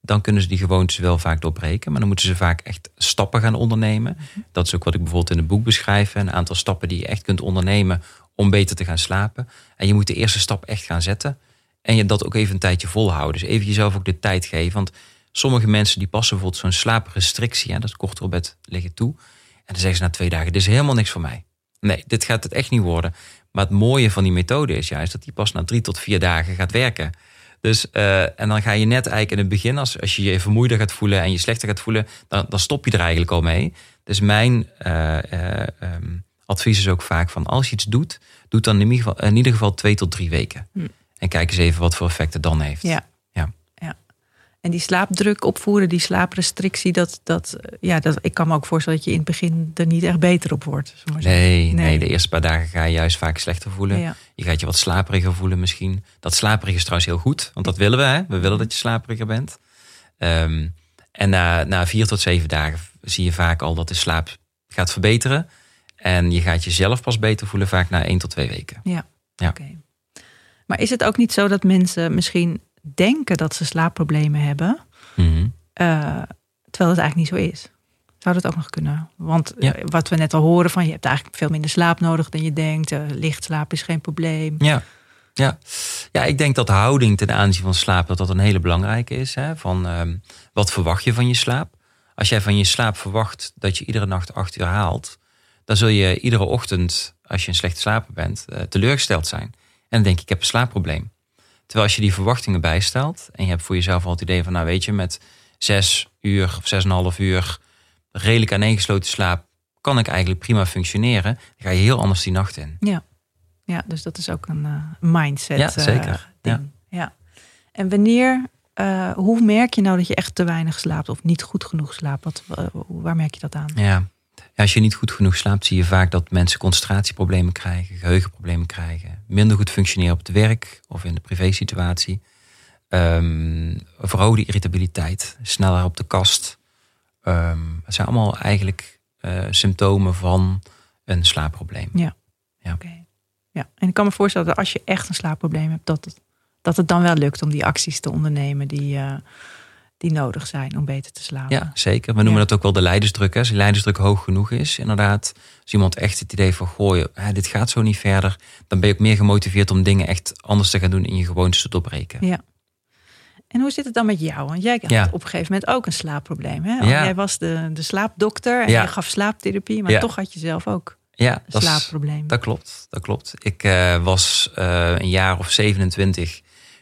dan kunnen ze die gewoontes wel vaak doorbreken. Maar dan moeten ze vaak echt stappen gaan ondernemen. Dat is ook wat ik bijvoorbeeld in het boek beschrijf. Een aantal stappen die je echt kunt ondernemen om beter te gaan slapen. En je moet de eerste stap echt gaan zetten. En je dat ook even een tijdje volhouden. Dus even jezelf ook de tijd geven. Want sommige mensen die passen bijvoorbeeld zo'n slaaprestrictie. Hè, dat is korter op bed liggen toe. En dan zeggen ze na twee dagen, dit is helemaal niks voor mij. Nee, dit gaat het echt niet worden. Maar het mooie van die methode is juist dat die pas na drie tot vier dagen gaat werken. Dus, eh, en dan ga je net eigenlijk in het begin, als, als je je vermoeider gaat voelen en je slechter gaat voelen, dan, dan stop je er eigenlijk al mee. Dus mijn eh, eh, ehm, advies is ook vaak van als je iets doet, doe het dan in ieder geval, in ieder geval twee tot drie weken. Hm. En kijk eens even wat voor effect het dan heeft. Ja. En die slaapdruk opvoeren, die slaaprestrictie, dat, dat, eh, ja, dat, ik kan me ook voorstellen dat je in het begin er niet echt beter op wordt. Nee, nee. Nee. de eerste paar dagen ga je juist vaak slechter voelen. Ja. Je gaat je wat slaperiger voelen misschien. Dat slaperig is trouwens heel goed, want dat willen we. Hè? We willen dat je slaperiger bent. Ehm, en na, na vier tot zeven dagen zie je vaak al dat de slaap gaat verbeteren. En je gaat jezelf pas beter voelen vaak na één tot twee weken. Ja. Ja. Oké. Maar is het ook niet zo dat mensen misschien denken dat ze slaapproblemen hebben, Mhm. eh, terwijl het eigenlijk niet zo is? Zou dat ook nog kunnen? Want Ja. eh, wat we net al horen van je hebt eigenlijk veel minder slaap nodig dan je denkt. Eh, licht slapen is geen probleem. Ja. Ja. ja, ik denk dat de houding ten aanzien van slaap dat dat een hele belangrijke is. Hè? Van ehm, wat verwacht je van je slaap? Als jij van je slaap verwacht dat je iedere nacht acht uur haalt, dan zul je iedere ochtend, als je een slecht slaper bent, teleurgesteld zijn. En dan denk je, ik heb een slaapprobleem. Terwijl als je die verwachtingen bijstelt en je hebt voor jezelf al het idee van, nou weet je, met zes uur of zes en een half uur redelijk aaneengesloten slaap, kan ik eigenlijk prima functioneren. Dan ga je heel anders die nacht in. Ja, ja dus dat is ook een eh, mindset. Ja, eh, zeker. ding. Ja. En wanneer, eh, hoe merk je nou dat je echt te weinig slaapt of niet goed genoeg slaapt? Wat, waar merk je dat aan? Ja. Ja, als je niet goed genoeg slaapt, zie je vaak dat mensen concentratieproblemen krijgen, geheugenproblemen krijgen, minder goed functioneren op het werk of in de privésituatie. Ehm verhoogde irritabiliteit, sneller op de kast. Ehm het zijn allemaal eigenlijk eh, symptomen van een slaapprobleem. Oké. Ja, en ik kan me voorstellen dat als je echt een slaapprobleem hebt, dat het, dat het dan wel lukt om die acties te ondernemen die, eh, die nodig zijn om beter te slapen. Ja, zeker. We noemen Ja. dat ook wel de leidersdruk. Hè. Als die leidersdruk hoog genoeg is, inderdaad. Als iemand echt het idee van, hè, dit gaat zo niet verder. Dan ben je ook meer gemotiveerd om dingen echt anders te gaan doen in je gewoontes te doorbreken. Ja. En hoe zit het dan met jou? Want jij had Ja. op een gegeven moment ook een slaapprobleem. Hè? Ja. Jij was de, de slaapdokter en Ja. je gaf slaaptherapie, maar toch had je zelf ook Ja, dat slaapprobleem. Dat klopt, dat klopt. Ik eh, was eh, een jaar of 27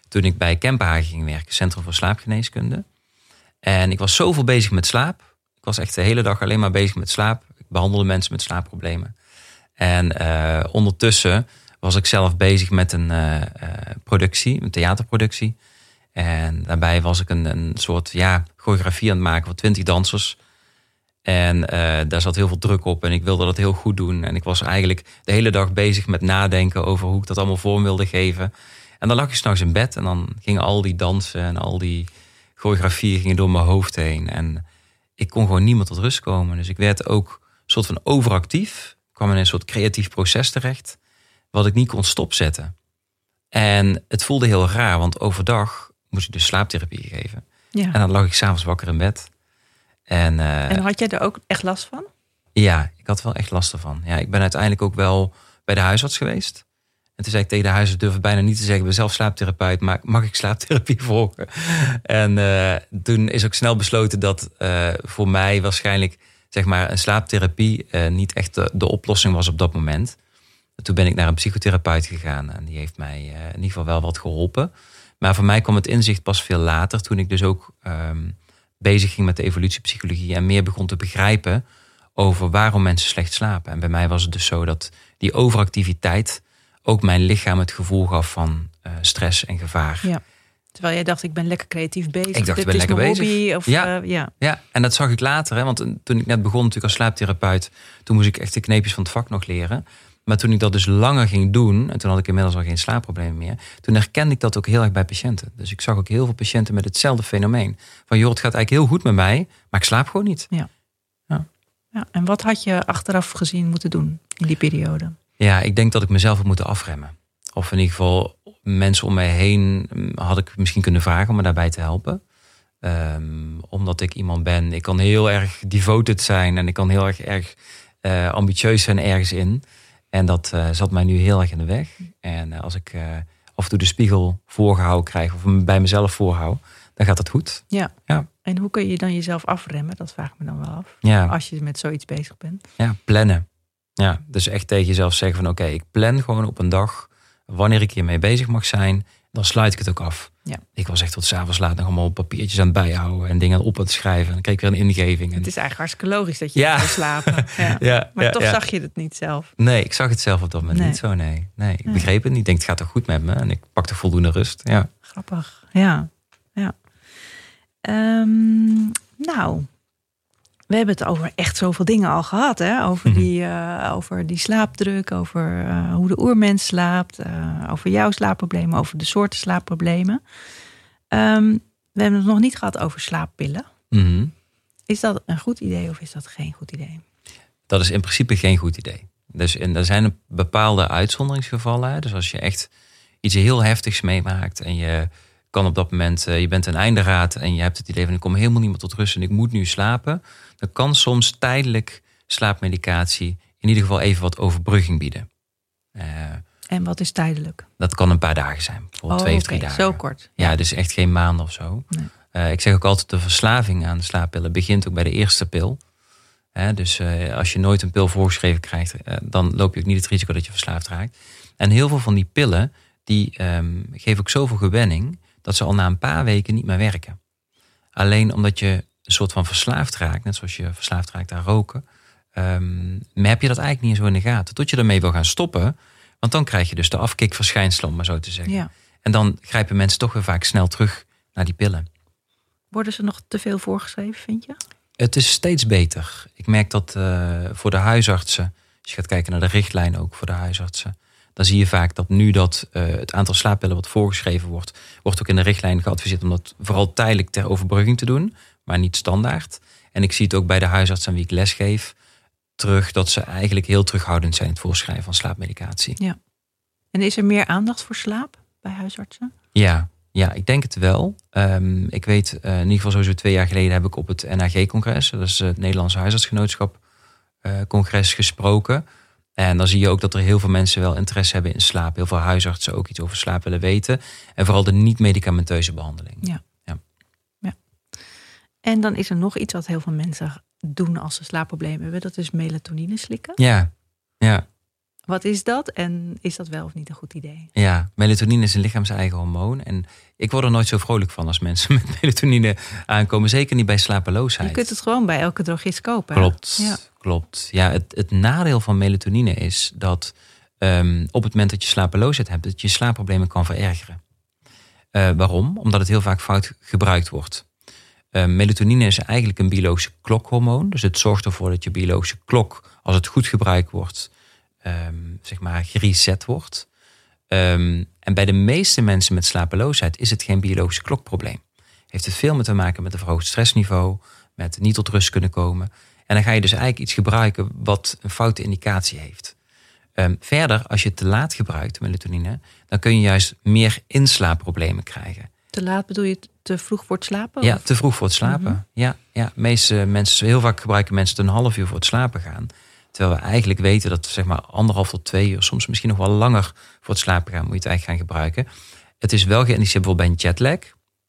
toen ik bij Kempenhagen ging werken, Centrum voor Slaapgeneeskunde. En ik was zoveel bezig met slaap. Ik was echt de hele dag alleen maar bezig met slaap. Ik behandelde mensen met slaapproblemen. En eh, ondertussen was ik zelf bezig met een eh, eh, productie, een theaterproductie. En daarbij was ik een, een soort ja, choreografie aan het maken voor twintig dansers. En daar zat heel veel druk op en ik wilde dat heel goed doen. En ik was eigenlijk de hele dag bezig met nadenken over hoe ik dat allemaal vorm wilde geven. En dan lag ik s'nachts in bed en dan gingen al die dansen en al die choreografieën gingen door mijn hoofd heen. En ik kon gewoon niemand tot rust komen. Dus ik werd ook een soort van overactief. Ik kwam in een soort creatief proces terecht, wat ik niet kon stopzetten. En het voelde heel raar, want overdag moest ik dus slaaptherapie geven. Ja. En dan lag ik s'avonds wakker in bed. En, uh, en had jij er ook echt last van? Ja, ik had wel echt last ervan. Ja, ik ben uiteindelijk ook wel bij de huisarts geweest. En toen zei ik tegen de huisarts, durf bijna niet te zeggen, ik ben zelf slaaptherapeut, maar mag ik slaaptherapie volgen? En uh, toen is ook snel besloten dat uh, voor mij waarschijnlijk zeg maar, een slaaptherapie uh, niet echt de, oplossing was op dat moment. Toen ben ik naar een psychotherapeut gegaan en die heeft mij in ieder geval wel wat geholpen. Maar voor mij kwam het inzicht pas veel later, toen ik dus ook um, bezig ging met de evolutiepsychologie en meer begon te begrijpen over waarom mensen slecht slapen. En bij mij was het dus zo dat die overactiviteit ook mijn lichaam het gevoel gaf van uh, stress en gevaar. Ja. Terwijl jij dacht, ik ben lekker creatief bezig. Ik dacht, ik ben lekker bezig. Hobby, of, ja. Uh, ja. ja, en dat zag ik later. Hè, want toen ik net begon natuurlijk als slaaptherapeut... toen moest ik echt de kneepjes van het vak nog leren. Maar toen ik dat dus langer ging doen... en toen had ik inmiddels al geen slaapproblemen meer... toen herkende ik dat ook heel erg bij patiënten. Dus ik zag ook heel veel patiënten met hetzelfde fenomeen. Van joh, het gaat eigenlijk heel goed met mij... maar ik slaap gewoon niet. Ja. Ja. ja. En wat had je achteraf gezien moeten doen in die periode? Ja, ik denk dat ik mezelf had moeten afremmen. Of in ieder geval mensen om mij heen had ik misschien kunnen vragen om me daarbij te helpen. Um, omdat ik iemand ben, ik kan heel erg devoted zijn en ik kan heel erg, erg uh, ambitieus zijn ergens in. En dat uh, zat mij nu heel erg in de weg. En uh, als ik af en toe de spiegel voorgehouden krijg of hem bij mezelf voorhoud, dan gaat dat goed. Ja. ja. En hoe kun je dan jezelf afremmen? Dat vraag ik me dan wel af. Ja. Als je met zoiets bezig bent. Ja, plannen. Ja, dus echt tegen jezelf zeggen van oké, okay, ik plan gewoon op een dag wanneer ik hiermee bezig mag zijn, dan sluit ik het ook af. Ja. Ik was echt tot s'avonds laat nog allemaal papiertjes aan het bijhouden en dingen op aan het schrijven. En dan kreeg ik weer een ingeving. En... Het is eigenlijk hartstikke logisch dat je Ja. wil slapen. Ja. Ja, Maar ja, toch zag je het niet zelf. Nee, ik zag het zelf op dat moment Nee. niet zo. Nee, nee ik Nee. begreep het niet. Ik denk, het gaat toch goed met me? En ik pakte voldoende rust. Ja. Grappig, ja. ja. Ehm, nou, we hebben het over echt zoveel dingen al gehad. Hè? Over, Mhm. die, eh, over die slaapdruk, over eh, hoe de oermens slaapt, eh, over jouw slaapproblemen, over de soorten slaapproblemen. Ehm, we hebben het nog niet gehad over slaappillen. Mhm. Is dat een goed idee of is dat geen goed idee? Dat is in principe geen goed idee. Dus en er zijn bepaalde uitzonderingsgevallen. Dus als je echt iets heel heftigs meemaakt en je kan op dat moment, eh, je bent een einde raad en je hebt het idee van ik kom helemaal niet meer tot rust en ik moet nu slapen. Dan kan soms tijdelijk slaapmedicatie in ieder geval even wat overbrugging bieden. Eh, En wat is tijdelijk? dat kan een paar dagen zijn, bijvoorbeeld twee of Oh, oké, drie dagen. Zo kort. Ja, dus echt geen maanden of zo. Nee. Eh, ik zeg ook altijd, de verslaving aan de slaappillen begint ook bij de eerste pil. Dus als je nooit een pil voorgeschreven krijgt, dan loop je ook niet het risico dat je verslaafd raakt. En heel veel van die pillen, die ehm, geven ook zoveel gewenning, dat ze al na een paar weken niet meer werken. Alleen omdat je een soort van verslaafd raakt, net zoals je verslaafd raakt aan roken, ehm, maar heb je dat eigenlijk niet zo in de gaten. Tot je ermee wil gaan stoppen, want dan krijg je dus de afkikverschijnselen, om maar zo te zeggen. Ja. En dan grijpen mensen toch weer vaak snel terug naar die pillen. Worden ze nog te veel voorgeschreven, vind je? Het is steeds beter. Ik merk dat eh, voor de huisartsen, als je gaat kijken naar de richtlijn ook voor de huisartsen, dan zie je vaak dat nu dat eh, het aantal slaappillen wat voorgeschreven wordt, wordt ook in de richtlijn geadviseerd om dat vooral tijdelijk ter overbrugging te doen, maar niet standaard. En ik zie het ook bij de huisarts aan wie ik lesgeef terug dat ze eigenlijk heel terughoudend zijn in het voorschrijven van slaapmedicatie. En is er meer aandacht voor slaap bij huisartsen? Ja, ja, ik denk het wel. Ehm, ik weet, eh, in ieder geval sowieso twee jaar geleden heb ik op het NHG-congres, dat is het Nederlandse Huisartsgenootschap eh, congres gesproken. En dan zie je ook dat er heel veel mensen wel interesse hebben in slaap. Heel veel huisartsen ook iets over slaap willen weten. En vooral de niet-medicamenteuze behandeling. Ja. En dan is er nog iets wat heel veel mensen doen als ze slaapproblemen hebben. Dat is melatonine slikken. Ja, ja, Wat is dat en is dat wel of niet een goed idee? ja. Melatonine is een lichaams-eigen hormoon. En ik word er nooit zo vrolijk van als mensen met melatonine aankomen. Zeker niet bij slapeloosheid. Je kunt het gewoon bij elke drogist kopen. Klopt, Ja. klopt. Ja, het, het nadeel van melatonine is dat ehm, op het moment dat je slapeloosheid hebt, dat je slaapproblemen kan verergeren. Eh, waarom? Omdat het heel vaak fout gebruikt wordt. Eh, melatonine is eigenlijk een biologische klokhormoon. Dus het zorgt ervoor dat je biologische klok, als het goed gebruikt wordt, ehm, zeg maar gereset wordt. Ehm, en bij de meeste mensen met slapeloosheid is het geen biologische klokprobleem. Heeft het veel meer te maken met een verhoogd stressniveau, met niet tot rust kunnen komen. En dan ga je dus eigenlijk iets gebruiken wat een foute indicatie heeft. Ehm, verder, als je te laat gebruikt, melatonine, dan kun je juist meer inslaapproblemen krijgen. Te laat bedoel je te vroeg voor het slapen? Ja, of? te vroeg voor het slapen. Mhm. Ja, ja, meeste mensen, heel vaak gebruiken mensen het een half uur voor het slapen gaan. Terwijl we eigenlijk weten dat zeg maar anderhalf tot twee uur, soms misschien nog wel langer voor het slapen gaan, moet je het eigenlijk gaan gebruiken. Het is wel geïndiceerd bijvoorbeeld bij een jetlag.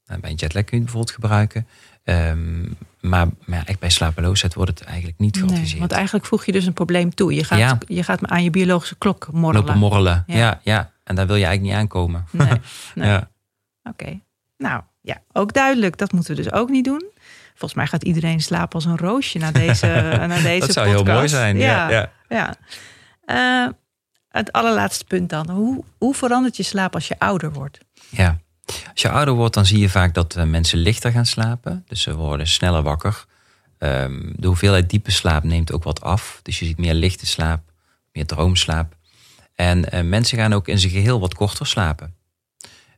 Nou, bij een jetlag kun je het bijvoorbeeld gebruiken. Ehm, maar, maar echt bij slapeloosheid wordt het eigenlijk niet Nee, geadviseerd. want eigenlijk voeg je dus een probleem toe. Je gaat, Ja. je gaat aan je biologische klok morrelen. Lopen morrelen. Ja. Ja. ja, En daar wil je eigenlijk niet aankomen. Nee, nee. Ja. Oké. Nou, ja, ook duidelijk. Dat moeten we dus ook niet doen. Volgens mij gaat iedereen slapen als een roosje na deze, na deze Dat zou podcast. heel mooi zijn. Ja. Ja, ja. Eh, het allerlaatste punt dan. Hoe, hoe verandert je slaap als je ouder wordt? Ja. Als je ouder wordt, dan zie je vaak dat eh, mensen lichter gaan slapen. Dus ze worden sneller wakker. Ehm, de hoeveelheid diepe slaap neemt ook wat af. Dus je ziet meer lichte slaap, meer droomslaap. En eh, mensen gaan ook in zijn geheel wat korter slapen.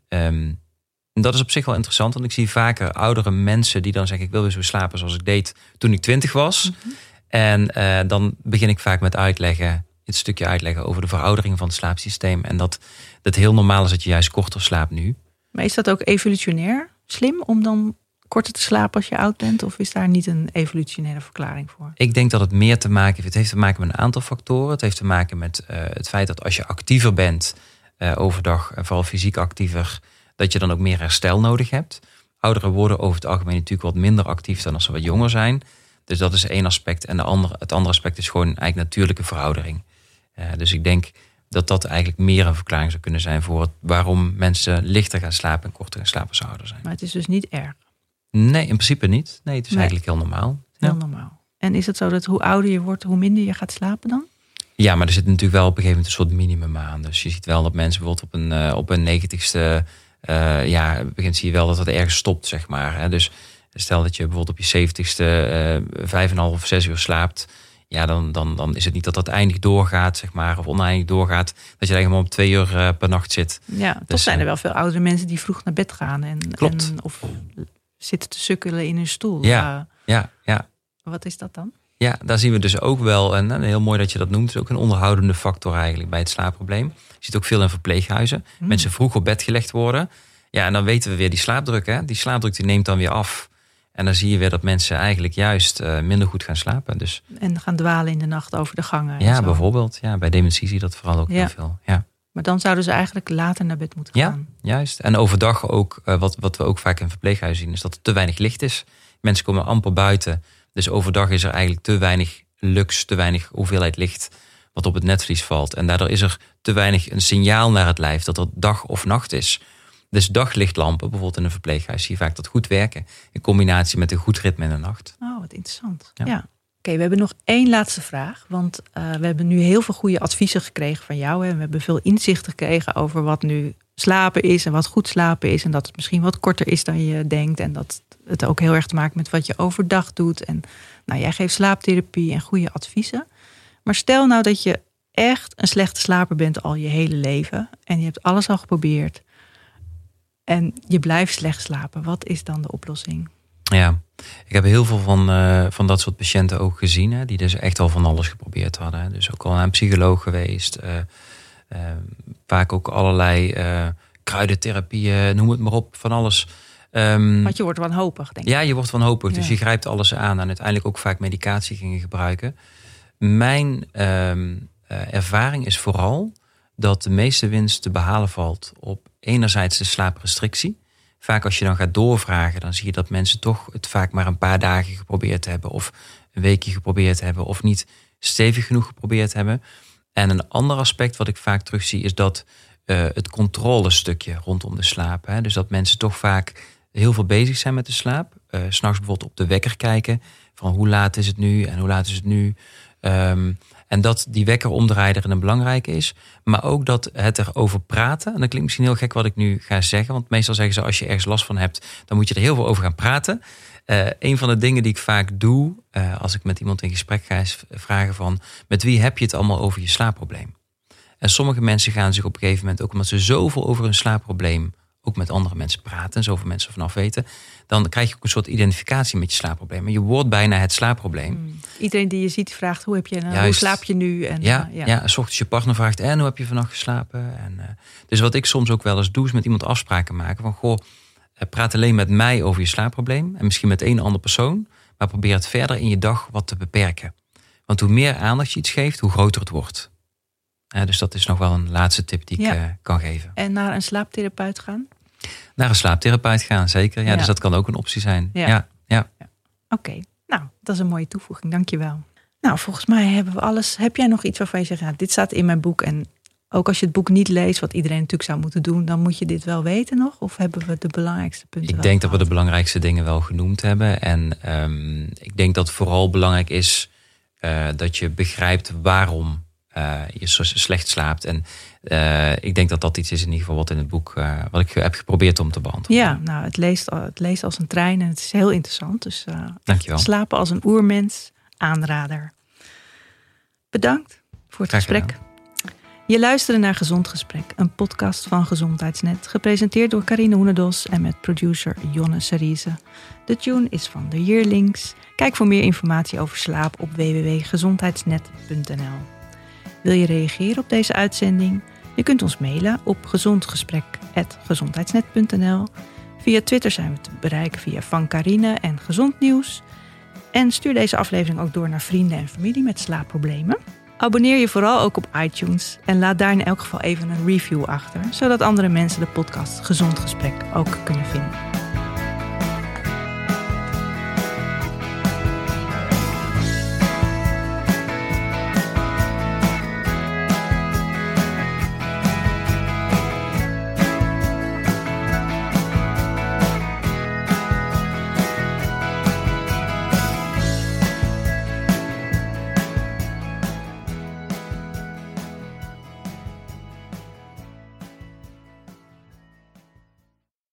Ehm, en dat is op zich wel interessant, want ik zie vaker oudere mensen die dan zeggen: Ik wil weer zo slapen zoals ik deed toen ik twintig was. En eh, dan begin ik vaak met uitleggen, het stukje uitleggen over de veroudering van het slaapsysteem. En dat het heel normaal is dat je juist korter slaapt nu. Maar is dat ook evolutionair slim om dan korter te slapen als je oud bent? Of is daar niet een evolutionaire verklaring voor? Ik denk dat het meer te maken heeft. Het heeft te maken met een aantal factoren. Het heeft te maken met eh, het feit dat als je actiever bent eh, overdag, en vooral fysiek actiever, dat je dan ook meer herstel nodig hebt. Ouderen worden over het algemeen natuurlijk wat minder actief dan als ze wat jonger zijn. Dus dat is één aspect. En de andere, het andere aspect is gewoon eigenlijk natuurlijke veroudering. Eh, dus ik denk dat dat eigenlijk meer een verklaring zou kunnen zijn voor het, waarom mensen lichter gaan slapen en korter gaan slapen als ze ouder zijn. Maar het is dus niet erg. Nee, in principe niet. Nee, het is Nee. eigenlijk heel normaal. Heel Ja. normaal. En is het zo dat hoe ouder je wordt, hoe minder je gaat slapen dan? Ja, maar er zit natuurlijk wel op een gegeven moment een soort minimum aan. Dus je ziet wel dat mensen bijvoorbeeld op een, eh, op een negentigste, eh ja, begint zie je wel dat het ergens stopt, zeg maar. Hè. Dus stel dat je bijvoorbeeld op je zeventigste eh, vijf en een half of zes uur slaapt. Ja, dan, dan, dan is het niet dat dat eindig doorgaat, zeg maar, of oneindig doorgaat. Dat je eigenlijk maar op twee uur eh, per nacht zit. Ja, toch Dus, zijn er wel veel oudere mensen die vroeg naar bed gaan. En, Klopt. en- of zitten te sukkelen in hun stoel. Ja. Ja, ja. wat is dat dan? Ja, daar zien we dus ook wel, en eh, heel mooi dat je dat noemt, is ook een onderhoudende factor eigenlijk bij het slaapprobleem. Je ziet ook veel in verpleeghuizen. Hmm. Mensen vroeg op bed gelegd worden. Ja, en dan weten we weer die slaapdruk. Hè? Die slaapdruk die neemt dan weer af. En dan zie je weer dat mensen eigenlijk juist eh, minder goed gaan slapen. Dus En gaan dwalen in de nacht over de gangen. en ja, bijvoorbeeld. Ja, bij dementie zie je dat vooral ook Ja. heel veel. Ja, Maar dan zouden ze eigenlijk later naar bed moeten Ja. gaan. juist. En overdag ook, eh, wat, wat we ook vaak in verpleeghuizen zien, is dat er te weinig licht is. Mensen komen amper buiten. Dus overdag is er eigenlijk te weinig lux, te weinig hoeveelheid licht wat op het netvlies valt. En daardoor is er te weinig een signaal naar het lijf dat er dag of nacht is. Dus daglichtlampen, bijvoorbeeld in een verpleeghuis, zie je vaak dat goed werken. In combinatie met een goed ritme in de nacht. Oh, wat interessant. Ja. Ja. Oké, we hebben nog één laatste vraag. Want eh, we hebben nu heel veel goede adviezen gekregen van jou. Hè. We hebben veel inzicht gekregen over wat nu slapen is en wat goed slapen is. En dat het misschien wat korter is dan je denkt. En dat het ook heel erg te maken met wat je overdag doet. En nou, jij geeft slaaptherapie en goede adviezen. Maar stel nou dat je echt een slechte slaper bent al je hele leven. En je hebt alles al geprobeerd. En je blijft slecht slapen. Wat is dan de oplossing? Ja, ik heb heel veel van, eh, van dat soort patiënten ook gezien. Hè, die dus echt al van alles geprobeerd hadden. Dus ook al naar een psycholoog geweest. eh, vaak ook allerlei eh, kruidentherapieën, noem het maar op, van alles. Ehm, Want je wordt wanhopig, denk ik. ja, je wordt wanhopig. Dus Ja. je grijpt alles aan. En uiteindelijk ook vaak medicatie gingen gebruiken. Mijn ehm, eh, ervaring is vooral dat de meeste winst te behalen valt op enerzijds de slaaprestrictie. Vaak als je dan gaat doorvragen, dan zie je dat mensen toch het vaak maar een paar dagen geprobeerd hebben. Of een weekje geprobeerd hebben. Of niet stevig genoeg geprobeerd hebben. En een ander aspect wat ik vaak terugzie is dat eh, het controlestukje rondom de slaap. Hè? Dus dat mensen toch vaak heel veel bezig zijn met de slaap. S S'nachts bijvoorbeeld op de wekker kijken. Van hoe laat is het nu en hoe laat is het nu. Ehm, en dat die wekker omdraaier een belangrijke is. Maar ook dat het erover praten. En dat klinkt misschien heel gek wat ik nu ga zeggen. Want meestal zeggen ze als je ergens last van hebt. Dan moet je er heel veel over gaan praten. Eh, een van de dingen die ik vaak doe. eh, als ik met iemand in gesprek ga. Is vragen van met wie heb je het allemaal over je slaapprobleem. En sommige mensen gaan zich op een gegeven moment ook omdat ze zoveel over hun slaapprobleem ook met andere mensen praten en zoveel mensen vanaf weten, dan krijg je ook een soort identificatie met je slaapprobleem. Je wordt bijna het slaapprobleem. Hmm. Iedereen die je ziet vraagt hoe heb je nou, hoe slaap je nu? En, ja, uh, ja. ja, s ochtends je partner vraagt en hoe heb je vannacht geslapen? En, uh, dus wat ik soms ook wel eens doe is met iemand afspraken maken van goh, praat alleen met mij over je slaapprobleem en misschien met één andere persoon, maar probeer het verder in je dag wat te beperken. Want hoe meer aandacht je iets geeft, hoe groter het wordt. dus dat is nog wel een laatste tip die ik uh, kan geven. En naar een slaaptherapeut gaan? Naar een slaaptherapeut gaan, zeker. Ja, Dus dat kan ook een optie zijn. Ja, ja. ja. Oké, nou, dat is een mooie toevoeging. Dankjewel. Nou, volgens mij hebben we alles. Heb jij nog iets waarvan je zegt, ja, dit staat in mijn boek en ook als je het boek niet leest, wat iedereen natuurlijk zou moeten doen, dan moet je dit wel weten nog? Of hebben we de belangrijkste punten? Ik denk dat we de belangrijkste dingen wel genoemd hebben. En um, ik denk dat vooral belangrijk is uh, dat je begrijpt waarom uh, je slecht slaapt. En uh, ik denk dat dat iets is in ieder geval wat in het boek, wat ik heb geprobeerd om te beantwoorden. Ja, nou, het leest, het leest als een trein en het is heel interessant. Dus Dankjewel. slapen als een oermens, aanrader. Bedankt voor het gesprek. Je luisterde naar Gezond Gesprek, een podcast van Gezondheidsnet, gepresenteerd door Carine Hoenedos en met producer Jonne Serize. De tune is van de Yearlings. Kijk voor meer informatie over slaap op www.gezondheidsnet.nl. Wil je reageren op deze uitzending? Je kunt ons mailen op gezondgesprek.gezondheidsnet.nl. Via Twitter zijn we te bereiken via Van Carine en Gezond Nieuws. En stuur deze aflevering ook door naar vrienden en familie met slaapproblemen. Abonneer je vooral ook op iTunes en laat daar in elk geval even een review achter, zodat andere mensen de podcast Gezond Gesprek ook kunnen vinden.